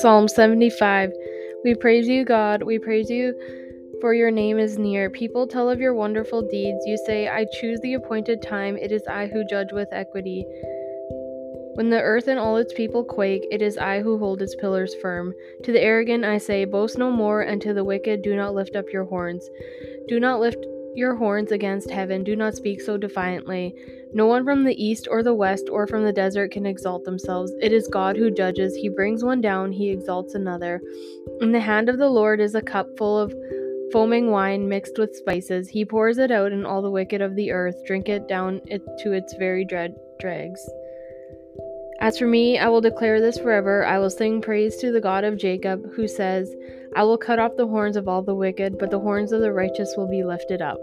Psalm 75 We praise you, God. We praise you, for your name is near. People tell of your wonderful deeds. You say, I choose the appointed time. It is I who judge with equity. When the earth and all its people quake, it is I who hold its pillars firm. To the arrogant I say, Boast no more, and to the wicked, Do not lift up your horns. Do not lift your horns against heaven. Do not speak so defiantly. No one from the east or the west or from the desert can exalt themselves. It is God who judges. He brings one down, he exalts another. In the hand of the Lord is a cup full of foaming wine mixed with spices. He pours it out, and all the wicked of the earth drink it down to its very dregs. As for me, I will declare this forever. I will sing praise to the God of Jacob, who says, I will cut off the horns of all the wicked, but the horns of the righteous will be lifted up.